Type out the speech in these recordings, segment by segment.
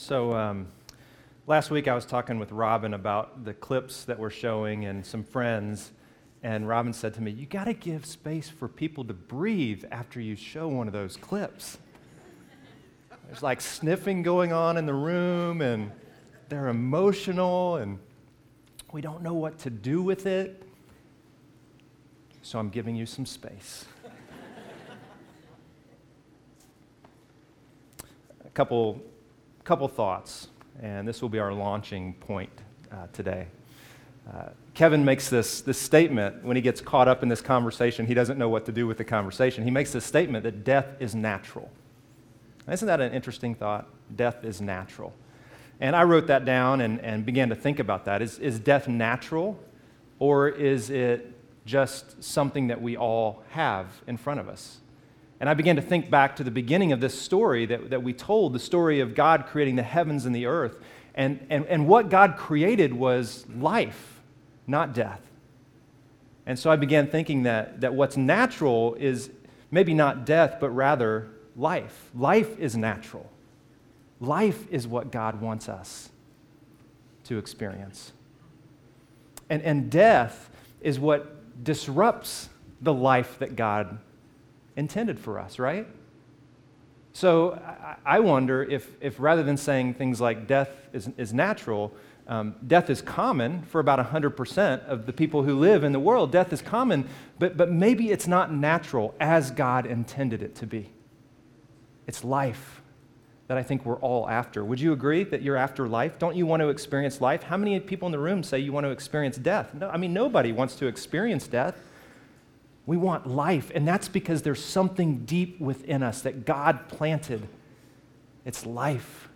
So, um, last week I was talking with Robin about the clips that we're showing and some friends, and Robin said to me, You got to give space for people to breathe after you show one of those clips. There's like sniffing going on in the room, and they're emotional, and we don't know what to do with it. So, I'm giving you some space. A couple couple thoughts, and this will be our launching point uh, today. Uh, Kevin makes this, this statement when he gets caught up in this conversation. He doesn't know what to do with the conversation. He makes this statement that death is natural. Isn't that an interesting thought? Death is natural. And I wrote that down and, and began to think about that. Is, is death natural, or is it just something that we all have in front of us? And I began to think back to the beginning of this story that, that we told the story of God creating the heavens and the earth. And, and, and what God created was life, not death. And so I began thinking that, that what's natural is maybe not death, but rather life. Life is natural. Life is what God wants us to experience. And, and death is what disrupts the life that God intended for us, right? So I wonder if, if rather than saying things like death is, is natural, um, death is common for about 100% of the people who live in the world. Death is common, but, but maybe it's not natural as God intended it to be. It's life that I think we're all after. Would you agree that you're after life? Don't you want to experience life? How many people in the room say you want to experience death? No, I mean, nobody wants to experience death. We want life, and that's because there's something deep within us that God planted. It's life.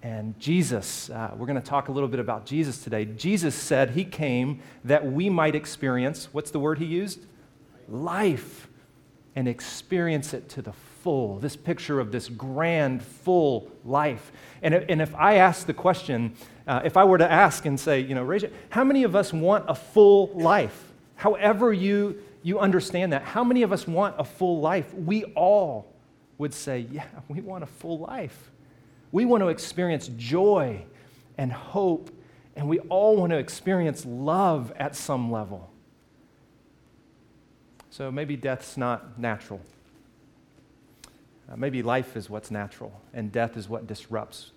And Jesus, uh, we're going to talk a little bit about Jesus today. Jesus said he came that we might experience, what's the word he used? Life, and experience it to the full. This picture of this grand, full life. And, and if I ask the question, uh, if I were to ask and say, you know, raise it, how many of us want a full life? However, you you understand that. How many of us want a full life? We all would say, Yeah, we want a full life. We want to experience joy and hope, and we all want to experience love at some level. So maybe death's not natural. Uh, maybe life is what's natural, and death is what disrupts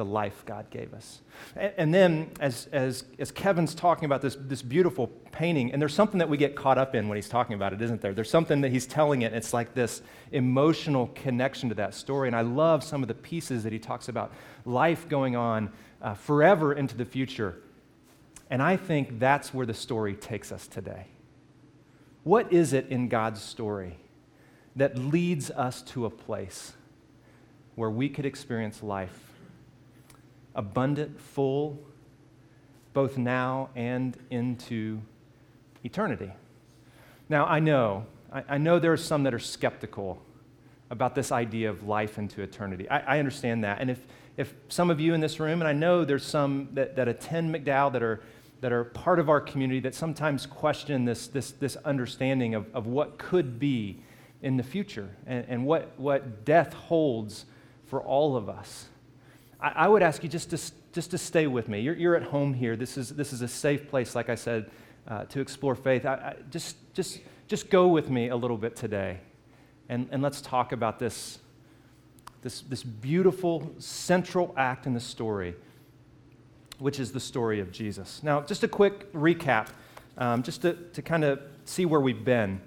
the life God gave us. And, and, then, as, as, as Kevin's talking about this, this beautiful painting, and there's something that we get caught up in when he's talking about it, isn't there? There's something that he's telling it, and it's like this emotional connection to that story. And I love some of the pieces that he talks about life going on uh, forever into the future. And I think that's where the story takes us today. What is it in God's story that leads us to a place where we could experience life abundant, full, both now and into eternity. Now, I know, I, I know there are some that are skeptical about this idea of life into eternity. I, I, understand that. And if, if some of you in this room, and I know there's some that, that attend McDowell that are, that are part of our community that sometimes question this, this, this understanding of, of what could be in the future and, and what, what death holds for all of us. I, I would ask you just to, just to stay with me. You're, you're at home here. This is, this is a safe place, like I said, uh, to explore faith. I, I, just, just, just go with me a little bit today, and, and let's talk about this, this, this beautiful central act in the story, which is the story of Jesus. Now, just a quick recap, um, just to, to kind of see where we've been.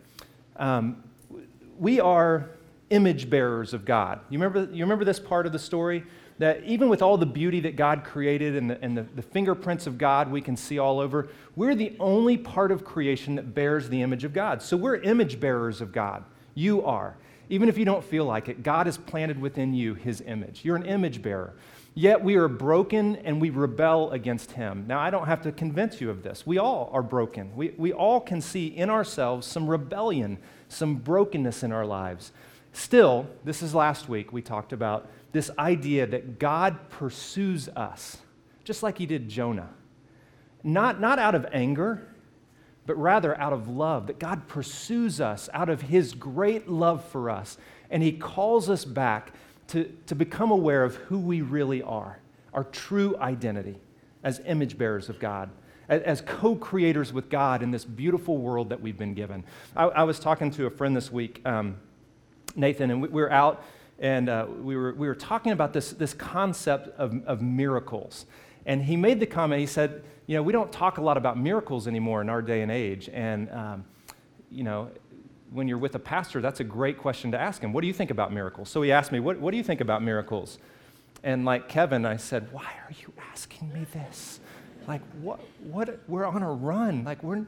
Um, we are image bearers of God. You remember, you remember this part of the story? That even with all the beauty that God created and, the, and the, the, fingerprints of God we can see all over, we're the only part of creation that bears the image of God. So we're image bearers of God. You are. Even if you don't feel like it, God has planted within you his image. You're an image bearer. Yet we are broken and we rebel against him. Now, I don't have to convince you of this. We all are broken. We, we all can see in ourselves some rebellion, some brokenness in our lives. Still, this is last week we talked about this idea that God pursues us, just like he did Jonah. Not, not out of anger, but rather out of love, that God pursues us out of his great love for us, and he calls us back to, to become aware of who we really are, our true identity as image bearers of God, as, co creators with God in this beautiful world that we've been given. I, I was talking to a friend this week, um, Nathan, and we, we, were out and uh, we, were, we were talking about this, this concept of, of miracles. And he made the comment, he said, You know, we don't talk a lot about miracles anymore in our day and age. And, um, you know, when you're with a pastor, that's a great question to ask him. What do you think about miracles? So he asked me, What, what do you think about miracles? And like Kevin, I said, Why are you asking me this? Like, what, what, we're on a run. Like, we're,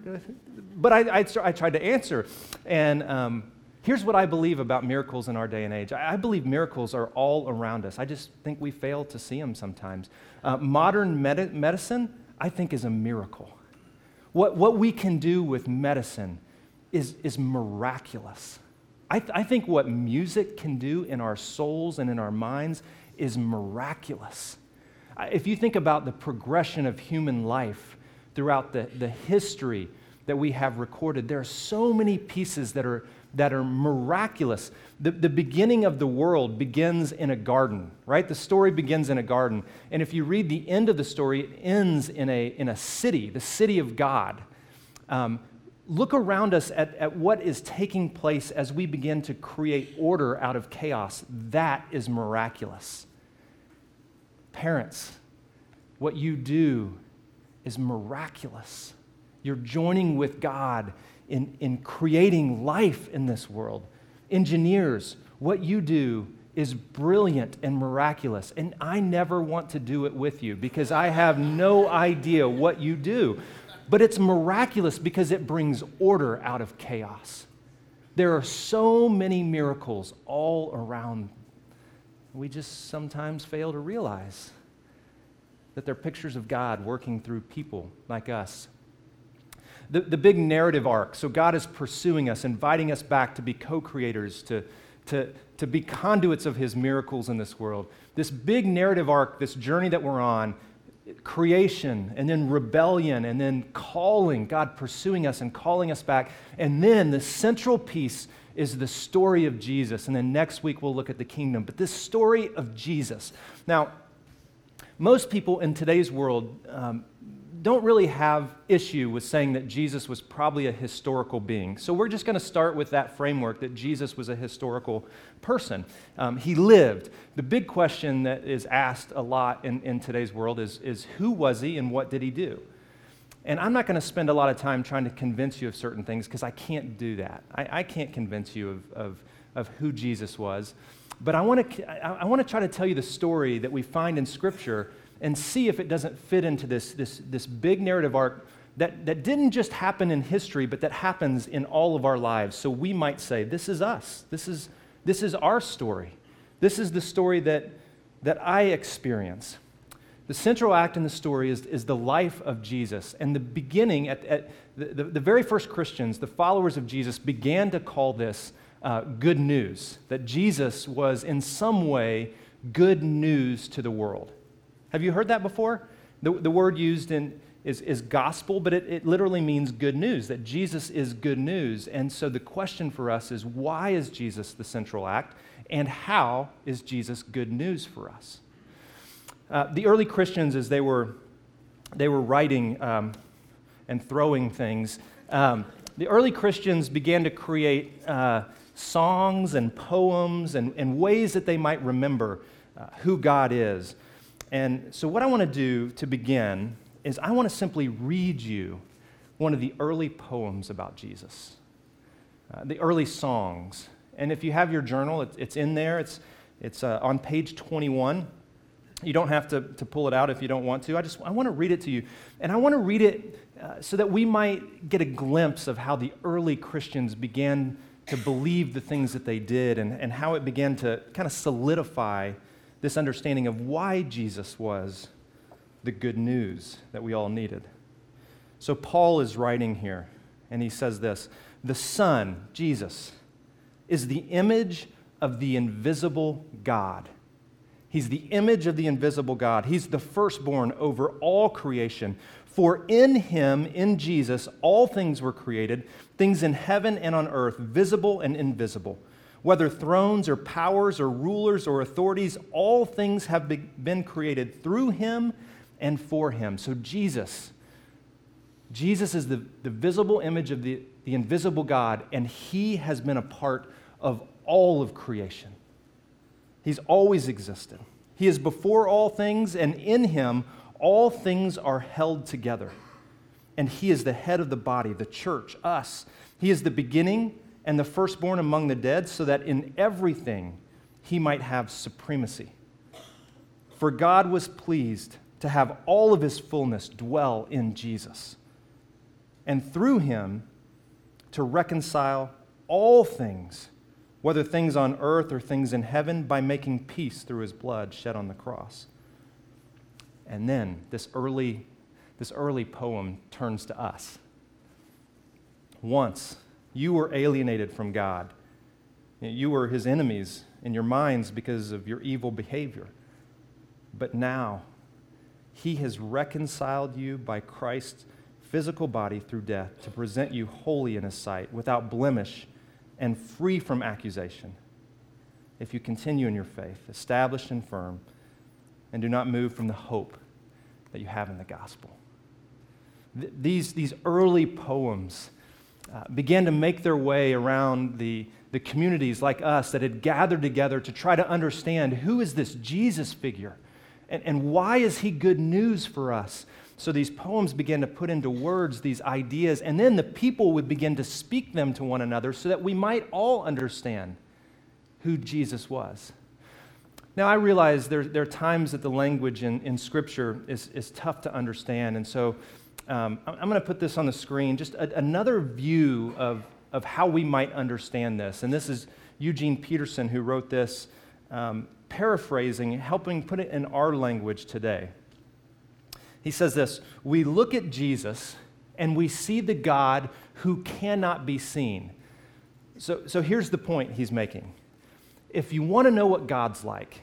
but I, I, I tried to answer. And um, here's what I believe about miracles in our day and age I, believe miracles are all around us. I just think we fail to see them sometimes. Uh, modern med- medicine, I think, is a miracle. What, what we can do with medicine is, is miraculous. I, th- I think what music can do in our souls and in our minds is miraculous. If you think about the progression of human life throughout the, the history that we have recorded, there are so many pieces that are, that are miraculous. The, the beginning of the world begins in a garden, right? The story begins in a garden. And if you read the end of the story, it ends in a, in a city, the city of God. Um, look around us at, at what is taking place as we begin to create order out of chaos. That is miraculous. Parents, what you do is miraculous. You're joining with God in, in creating life in this world. Engineers, what you do is brilliant and miraculous. And I never want to do it with you because I have no idea what you do but it's miraculous because it brings order out of chaos. There are so many miracles all around. We just sometimes fail to realize that they're pictures of God working through people like us. The, the big narrative arc so, God is pursuing us, inviting us back to be co creators, to, to, to be conduits of His miracles in this world. This big narrative arc, this journey that we're on, creation and then rebellion and then calling, God pursuing us and calling us back. And then the central piece is the story of Jesus. And then next week we'll look at the kingdom. But this story of Jesus. Now, most people in today's world um, don't really have issue with saying that Jesus was probably a historical being. So we're just going to start with that framework that Jesus was a historical person. Um, he lived. The big question that is asked a lot in, in today's world is, is who was he and what did he do? And I'm not going to spend a lot of time trying to convince you of certain things because I can't do that. I, I can't convince you of, of, of who Jesus was. But I want to I, I want to try to tell you the story that we find in Scripture and see if it doesn't fit into this, this, this big narrative arc that, that didn't just happen in history, but that happens in all of our lives. So we might say, this is us. This is, this is our story. This is the story that, that I experience. The central act in the story is, is the life of Jesus. And the beginning, at, at the, the, the, very first Christians, the followers of Jesus, began to call this uh, good news, that Jesus was in some way good news to the world. Have you heard that before? The, the word used in, is, is gospel, but it, it literally means good news, that Jesus is good news. And so the question for us is why is Jesus the central act? And how is Jesus good news for us? Uh, the early Christians, as they were, they were writing um, and throwing things, um, the early Christians began to create uh, songs and poems and, and ways that they might remember uh, who God is. And so, what I want to do to begin is I want to simply read you one of the early poems about Jesus, uh, the early songs. And if you have your journal, it, it's in there, it's, it's uh, on page 21. You don't have to, to pull it out if you don't want to. I just I want to read it to you. And I want to read it uh, so that we might get a glimpse of how the early Christians began to believe the things that they did and, and how it began to kind of solidify this understanding of why Jesus was the good news that we all needed. So, Paul is writing here, and he says this The Son, Jesus, is the image of the invisible God. He's the image of the invisible God. He's the firstborn over all creation. For in him, in Jesus, all things were created, things in heaven and on earth, visible and invisible whether thrones or powers or rulers or authorities, all things have been created through him and for him. So, Jesus, Jesus is the, the visible image of the, the invisible God, and he has been a part of all of creation. He's always existed. He is before all things, and in him all things are held together. And he is the head of the body, the church, us. He is the beginning and the firstborn among the dead, so that in everything he might have supremacy. For God was pleased to have all of his fullness dwell in Jesus, and through him to reconcile all things, whether things on earth or things in heaven, by making peace through his blood shed on the cross. And then this early, this early poem turns to us. Once you were alienated from God, you were his enemies in your minds because of your evil behavior. But now, he has reconciled you by Christ's physical body through death to present you holy in his sight, without blemish and free from accusation. If you continue in your faith, established and firm, and do not move from the hope that you have in the gospel. Th- these, these early poems uh, began to make their way around the, the communities like us that had gathered together to try to understand who is this Jesus figure and, and why is he good news for us? So these poems began to put into words these ideas, and then the people would begin to speak them to one another so that we might all understand who Jesus was. Now, I realize there, there are times that the language in, in Scripture is, is tough to understand, and so um, I'm going to put this on the screen, just a, another view of, of how we might understand this. And this is Eugene Peterson who wrote this, um, paraphrasing, helping put it in our language today. He says this We look at Jesus and we see the God who cannot be seen. So, so here's the point he's making. If you want to know what God's like,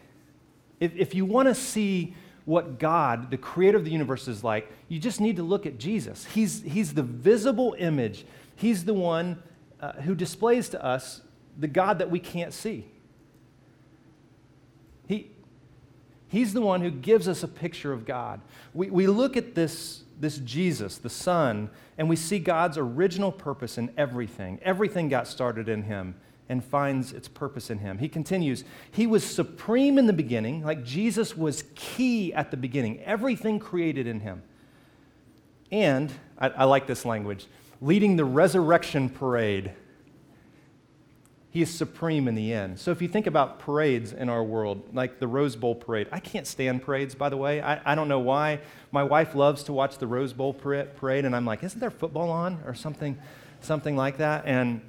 if, if you want to see what God, the creator of the universe, is like, you just need to look at Jesus. He's, he's the visible image, He's the one uh, who displays to us the God that we can't see. He, he's the one who gives us a picture of God. We, we look at this, this Jesus, the Son, and we see God's original purpose in everything. Everything got started in Him and finds its purpose in him. He continues, He was supreme in the beginning, like Jesus was key at the beginning, everything created in him. And, I, I like this language, leading the resurrection parade. He is supreme in the end. So if you think about parades in our world, like the Rose Bowl parade, I can't stand parades, by the way. I, I don't know why. My wife loves to watch the Rose Bowl parade, and I'm like, isn't there football on or something, something like that? And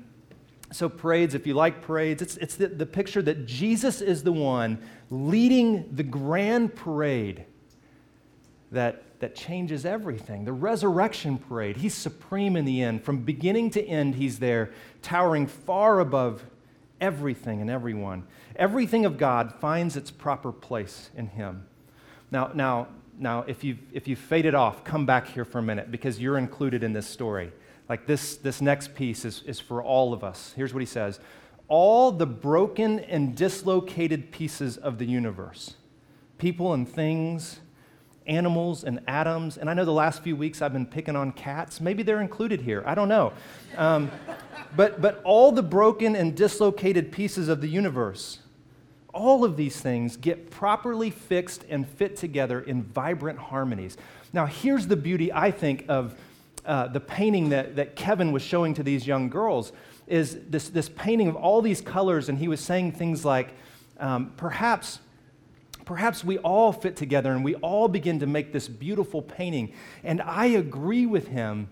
so, parades, if you like parades, it's, it's the, the picture that Jesus is the one leading the grand parade that, that changes everything. The resurrection parade, he's supreme in the end. From beginning to end, he's there, towering far above everything and everyone. Everything of God finds its proper place in him. Now, now, now if, you've, if you've faded off, come back here for a minute because you're included in this story. Like this, this next piece is, is for all of us. Here's what he says All the broken and dislocated pieces of the universe, people and things, animals and atoms. And I know the last few weeks I've been picking on cats. Maybe they're included here. I don't know. Um, but, but all the broken and dislocated pieces of the universe, all of these things get properly fixed and fit together in vibrant harmonies. Now, here's the beauty, I think, of uh, the painting that, that Kevin was showing to these young girls is this, this painting of all these colors, and he was saying things like, um, perhaps, perhaps we all fit together and we all begin to make this beautiful painting. And I agree with him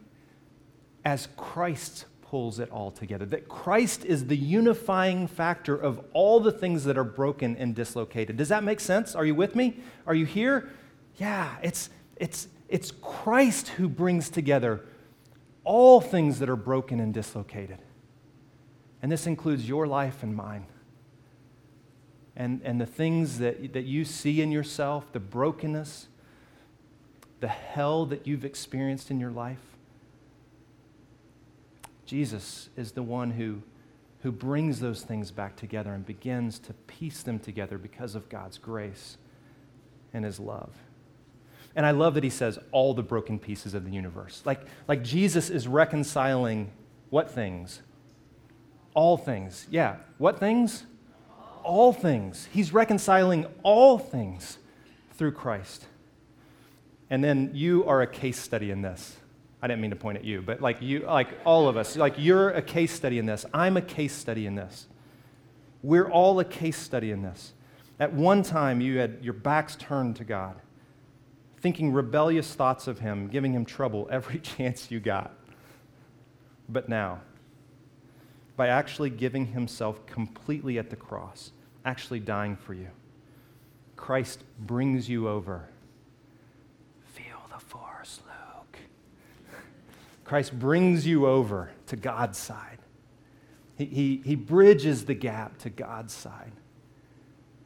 as Christ pulls it all together. That Christ is the unifying factor of all the things that are broken and dislocated. Does that make sense? Are you with me? Are you here? Yeah, it's, it's, it's Christ who brings together all things that are broken and dislocated. And this includes your life and mine. And, and the things that, that you see in yourself, the brokenness, the hell that you've experienced in your life. Jesus is the one who, who brings those things back together and begins to piece them together because of God's grace and his love. And I love that he says all the broken pieces of the universe. Like, like Jesus is reconciling what things? All things. Yeah. What things? All things. He's reconciling all things through Christ. And then you are a case study in this. I didn't mean to point at you, but like you, like all of us, like you're a case study in this. I'm a case study in this. We're all a case study in this. At one time, you had your backs turned to God, thinking rebellious thoughts of Him, giving Him trouble every chance you got. But now, by actually giving Himself completely at the cross, actually dying for you, Christ brings you over Feel the force, Luke. Christ brings you over to God's side. He, he, he bridges the gap to God's side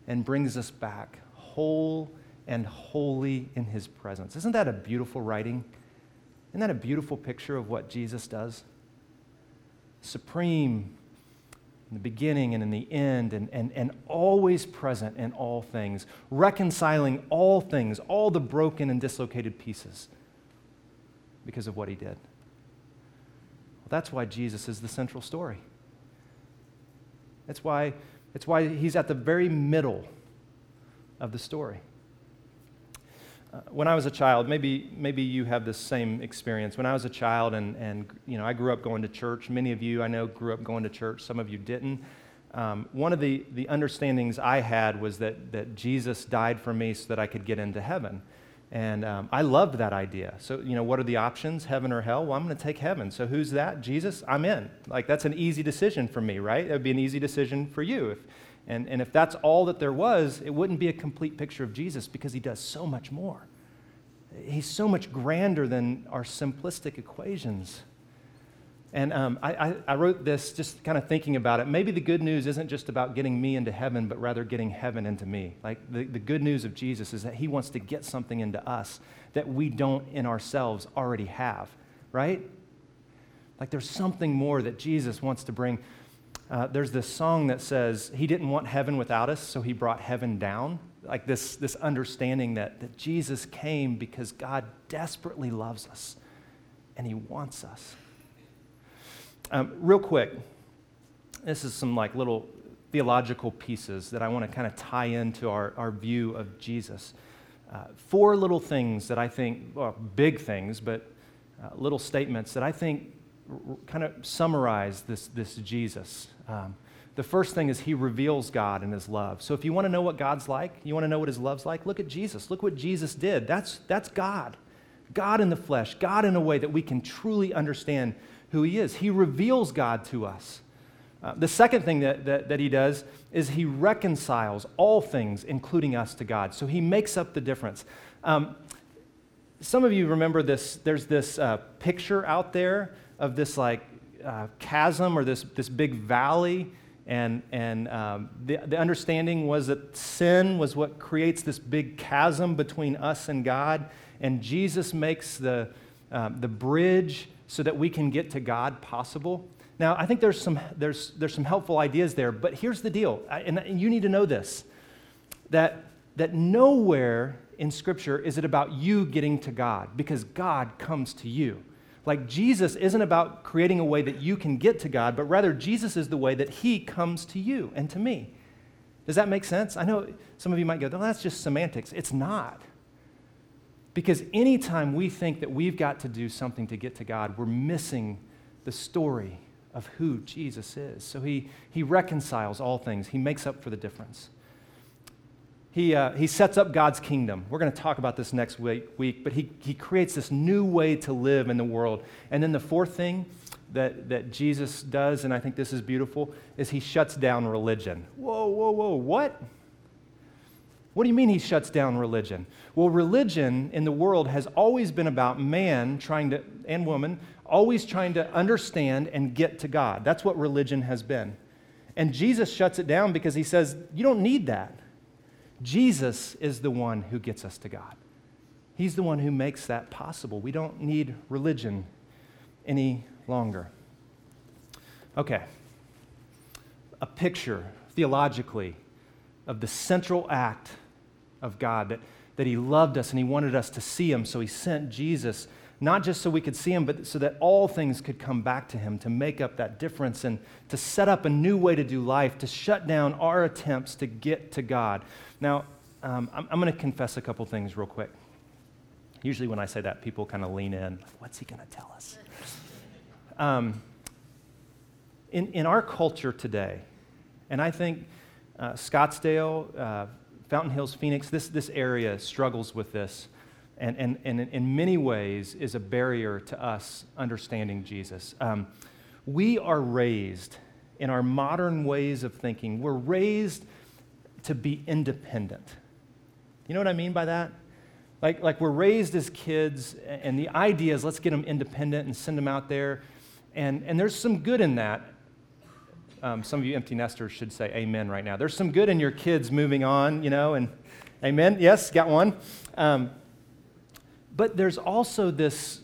and brings us back whole and holy in his presence. Isn't that a beautiful writing? Isn't that a beautiful picture of what Jesus does? Supreme in the beginning and in the end, and, and, and always present in all things, reconciling all things, all the broken and dislocated pieces because of what he did. Well, that's why Jesus is the central story. That's why, that's why he's at the very middle of the story. Uh, when I was a child, maybe, maybe you have this same experience. When I was a child and, and you know, I grew up going to church, many of you I know grew up going to church, some of you didn't. Um, one of the, the understandings I had was that, that Jesus died for me so that I could get into heaven. And um, I loved that idea. So, you know, what are the options, heaven or hell? Well, I'm going to take heaven. So, who's that? Jesus? I'm in. Like, that's an easy decision for me, right? It would be an easy decision for you. If, and, and if that's all that there was, it wouldn't be a complete picture of Jesus because he does so much more. He's so much grander than our simplistic equations. And um, I, I, I, wrote this just kind of thinking about it. Maybe the good news isn't just about getting me into heaven, but rather getting heaven into me. Like the, the good news of Jesus is that he wants to get something into us that we don't in ourselves already have, right? Like there's something more that Jesus wants to bring. Uh, there's this song that says, He didn't want heaven without us, so He brought heaven down. Like this, this understanding that, that Jesus came because God desperately loves us and He wants us. Um, real quick, this is some like little theological pieces that I want to kind of tie into our, our view of Jesus. Uh, four little things that I think, well, big things, but uh, little statements that I think r- kind of summarize this, this Jesus. Um, the first thing is he reveals God and his love. So if you want to know what God's like, you want to know what his love's like, look at Jesus. Look what Jesus did. That's, that's God. God in the flesh, God in a way that we can truly understand who he is. He reveals God to us. Uh, the second thing that, that, that, he does is he reconciles all things, including us, to God. So he makes up the difference. Um, some of you remember this, there's this uh, picture out there of this like uh, chasm or this, this big valley. And, and um, the, the understanding was that sin was what creates this big chasm between us and God. And Jesus makes the, um, the bridge so that we can get to God possible. Now, I think there's some, there's, there's some helpful ideas there, but here's the deal, and you need to know this that, that nowhere in Scripture is it about you getting to God, because God comes to you. Like Jesus isn't about creating a way that you can get to God, but rather Jesus is the way that He comes to you and to me. Does that make sense? I know some of you might go, well, that's just semantics. It's not. Because anytime we think that we've got to do something to get to God, we're missing the story of who Jesus is. So he, he reconciles all things, he makes up for the difference. He, uh, he sets up God's kingdom. We're going to talk about this next week, week, but he, he creates this new way to live in the world. And then the fourth thing that, that Jesus does, and I think this is beautiful, is he shuts down religion. Whoa, whoa, whoa, what? What do you mean he shuts down religion? Well, religion in the world has always been about man trying to, and woman, always trying to understand and get to God. That's what religion has been. And Jesus shuts it down because he says, You don't need that. Jesus is the one who gets us to God. He's the one who makes that possible. We don't need religion any longer. Okay. a picture theologically of the central act of God, that, that He loved us and He wanted us to see Him, so He sent Jesus, not just so we could see Him, but so that all things could come back to Him to make up that difference and to set up a new way to do life, to shut down our attempts to get to God. Now, um, I'm, I'm going to confess a couple things real quick. Usually, when I say that, people kind of lean in. What's he going to tell us? Um, in, in our culture today, and I think uh, Scottsdale, uh, Fountain Hills, Phoenix, this, this area struggles with this, and, and, and in many ways is a barrier to us understanding Jesus. Um, we are raised in our modern ways of thinking, we're raised to be independent. You know what I mean by that? Like, like we're raised as kids, and the idea is let's get them independent and send them out there. And, and there's some good in that. Um, some of you empty nesters should say amen right now. There's some good in your kids moving on, you know, and amen. Yes, got one. Um, but there's also this,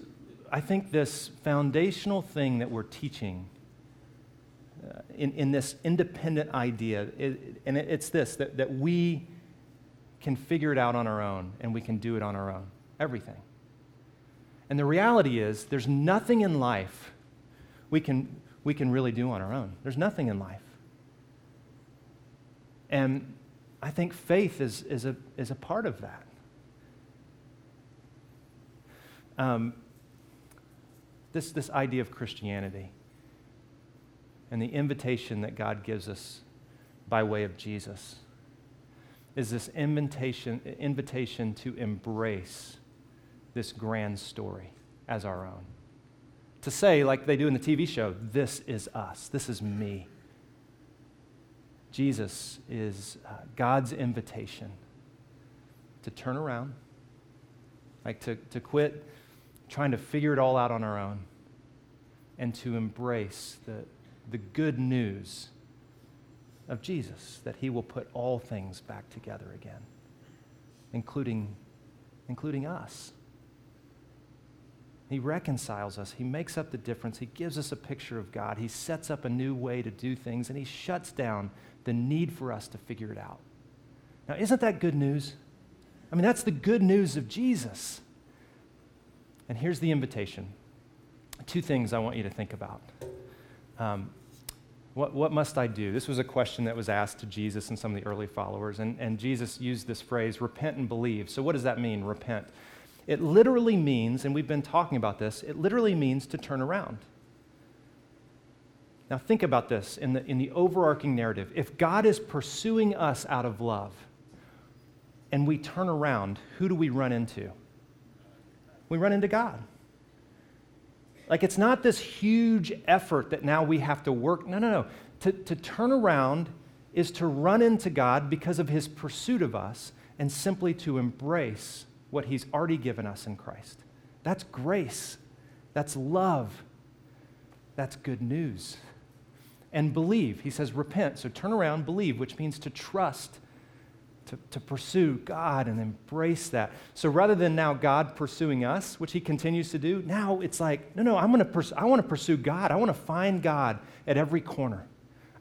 I think, this foundational thing that we're teaching uh, in, in this independent idea. It, and it, it's this that, that we can figure it out on our own and we can do it on our own. Everything. And the reality is, there's nothing in life we can, we can really do on our own. There's nothing in life. And I think faith is, is, a, is a part of that. Um, this, this idea of Christianity and the invitation that God gives us by way of Jesus is this invitation, invitation to embrace this grand story as our own. To say, like they do in the TV show, this is us, this is me. Jesus is uh, God's invitation to turn around, like to, to quit trying to figure it all out on our own, and to embrace the, the good news of Jesus, that he will put all things back together again, including, including us. He reconciles us. He makes up the difference. He gives us a picture of God. He sets up a new way to do things, and He shuts down the need for us to figure it out. Now, isn't that good news? I mean, that's the good news of Jesus. And here's the invitation two things I want you to think about. Um, what, what must I do? This was a question that was asked to Jesus and some of the early followers. And, and Jesus used this phrase, repent and believe. So, what does that mean, repent? It literally means, and we've been talking about this, it literally means to turn around. Now, think about this in the, in the overarching narrative. If God is pursuing us out of love and we turn around, who do we run into? We run into God. Like it's not this huge effort that now we have to work. No, no, no. To, to turn around is to run into God because of his pursuit of us and simply to embrace what he's already given us in Christ. That's grace. That's love. That's good news. And believe. He says, repent. So turn around, believe, which means to trust to, to pursue God and embrace that. So rather than now God pursuing us, which he continues to do, now it's like, no, no, I'm gonna pers- I want to pursue God. I want to find God at every corner.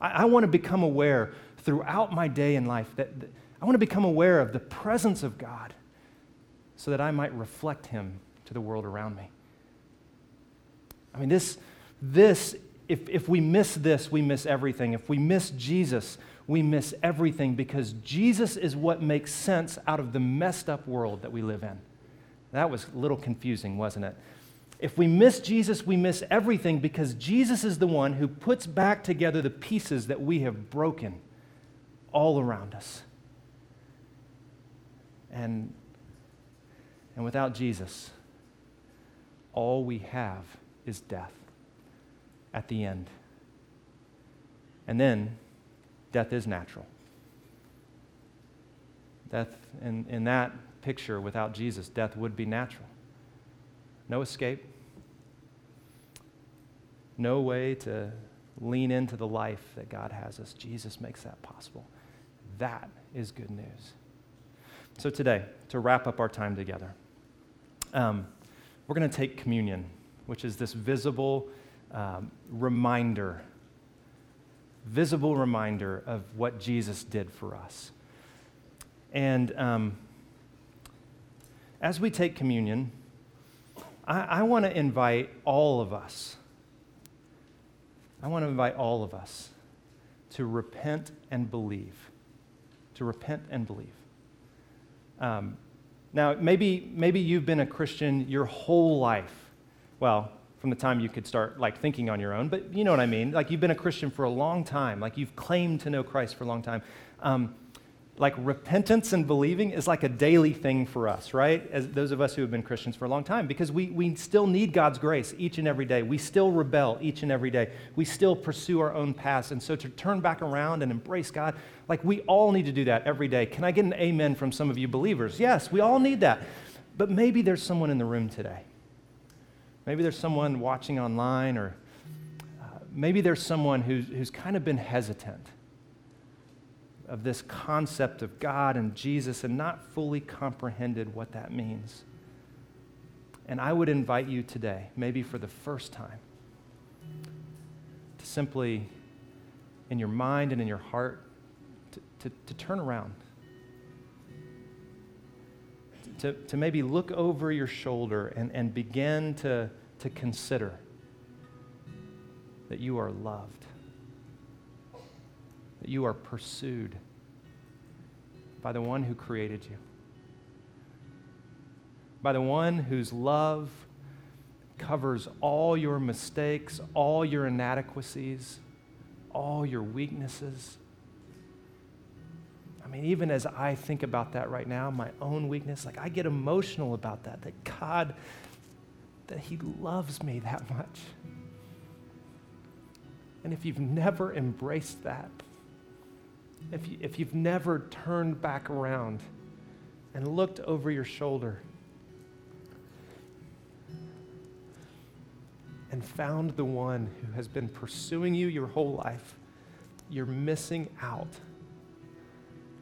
I, I want to become aware throughout my day in life that, that I want to become aware of the presence of God so that I might reflect him to the world around me. I mean, this, this if, if we miss this, we miss everything. If we miss Jesus, we miss everything because Jesus is what makes sense out of the messed up world that we live in. That was a little confusing, wasn't it? If we miss Jesus, we miss everything because Jesus is the one who puts back together the pieces that we have broken all around us. And, and without Jesus, all we have is death at the end. And then death is natural. Death, in, in that picture, without Jesus, death would be natural. No escape, no way to lean into the life that God has us. Jesus makes that possible. That is good news. So, today, to wrap up our time together, um, we're going to take communion, which is this visible um, reminder visible reminder of what Jesus did for us. And um, as we take communion, I, I want to invite all of us, I want to invite all of us to repent and believe. To repent and believe. Um, now, maybe, maybe you've been a Christian your whole life. Well, from the time you could start like thinking on your own, but you know what I mean. Like you've been a Christian for a long time. Like you've claimed to know Christ for a long time. Um, like repentance and believing is like a daily thing for us, right? As those of us who have been Christians for a long time, because we, we still need God's grace each and every day. We still rebel each and every day. We still pursue our own paths. And so to turn back around and embrace God, like we all need to do that every day. Can I get an amen from some of you believers? Yes, we all need that. But maybe there's someone in the room today. Maybe there's someone watching online, or uh, maybe there's someone who's, who's kind of been hesitant of this concept of God and Jesus and not fully comprehended what that means. And I would invite you today, maybe for the first time, to simply, in your mind and in your heart, to, to, to turn around. To, to maybe look over your shoulder and, and begin to, to consider that you are loved that you are pursued by the one who created you, by the one whose love covers all your mistakes, all your inadequacies, all your weaknesses. I mean, even as I think about that right now, my own weakness, like I get emotional about that, that God, that He loves me that much. And if you've never embraced that, if, you, if you've never turned back around and looked over your shoulder and found the one who has been pursuing you your whole life, you're missing out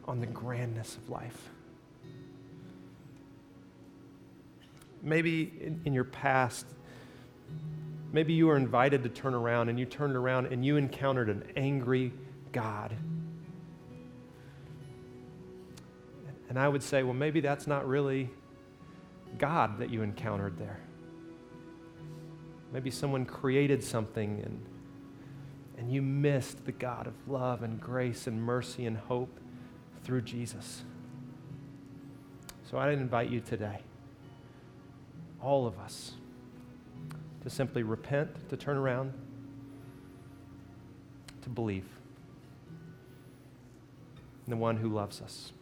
on the grandness of life. Maybe in, in, your past, maybe you were invited to turn around and you turned around and you encountered an angry God And I would say, well, maybe that's not really God that you encountered there. Maybe someone created something and, and you missed the God of love and grace and mercy and hope through Jesus. So I invite you today, all of us, to simply repent, to turn around, to believe in the one who loves us.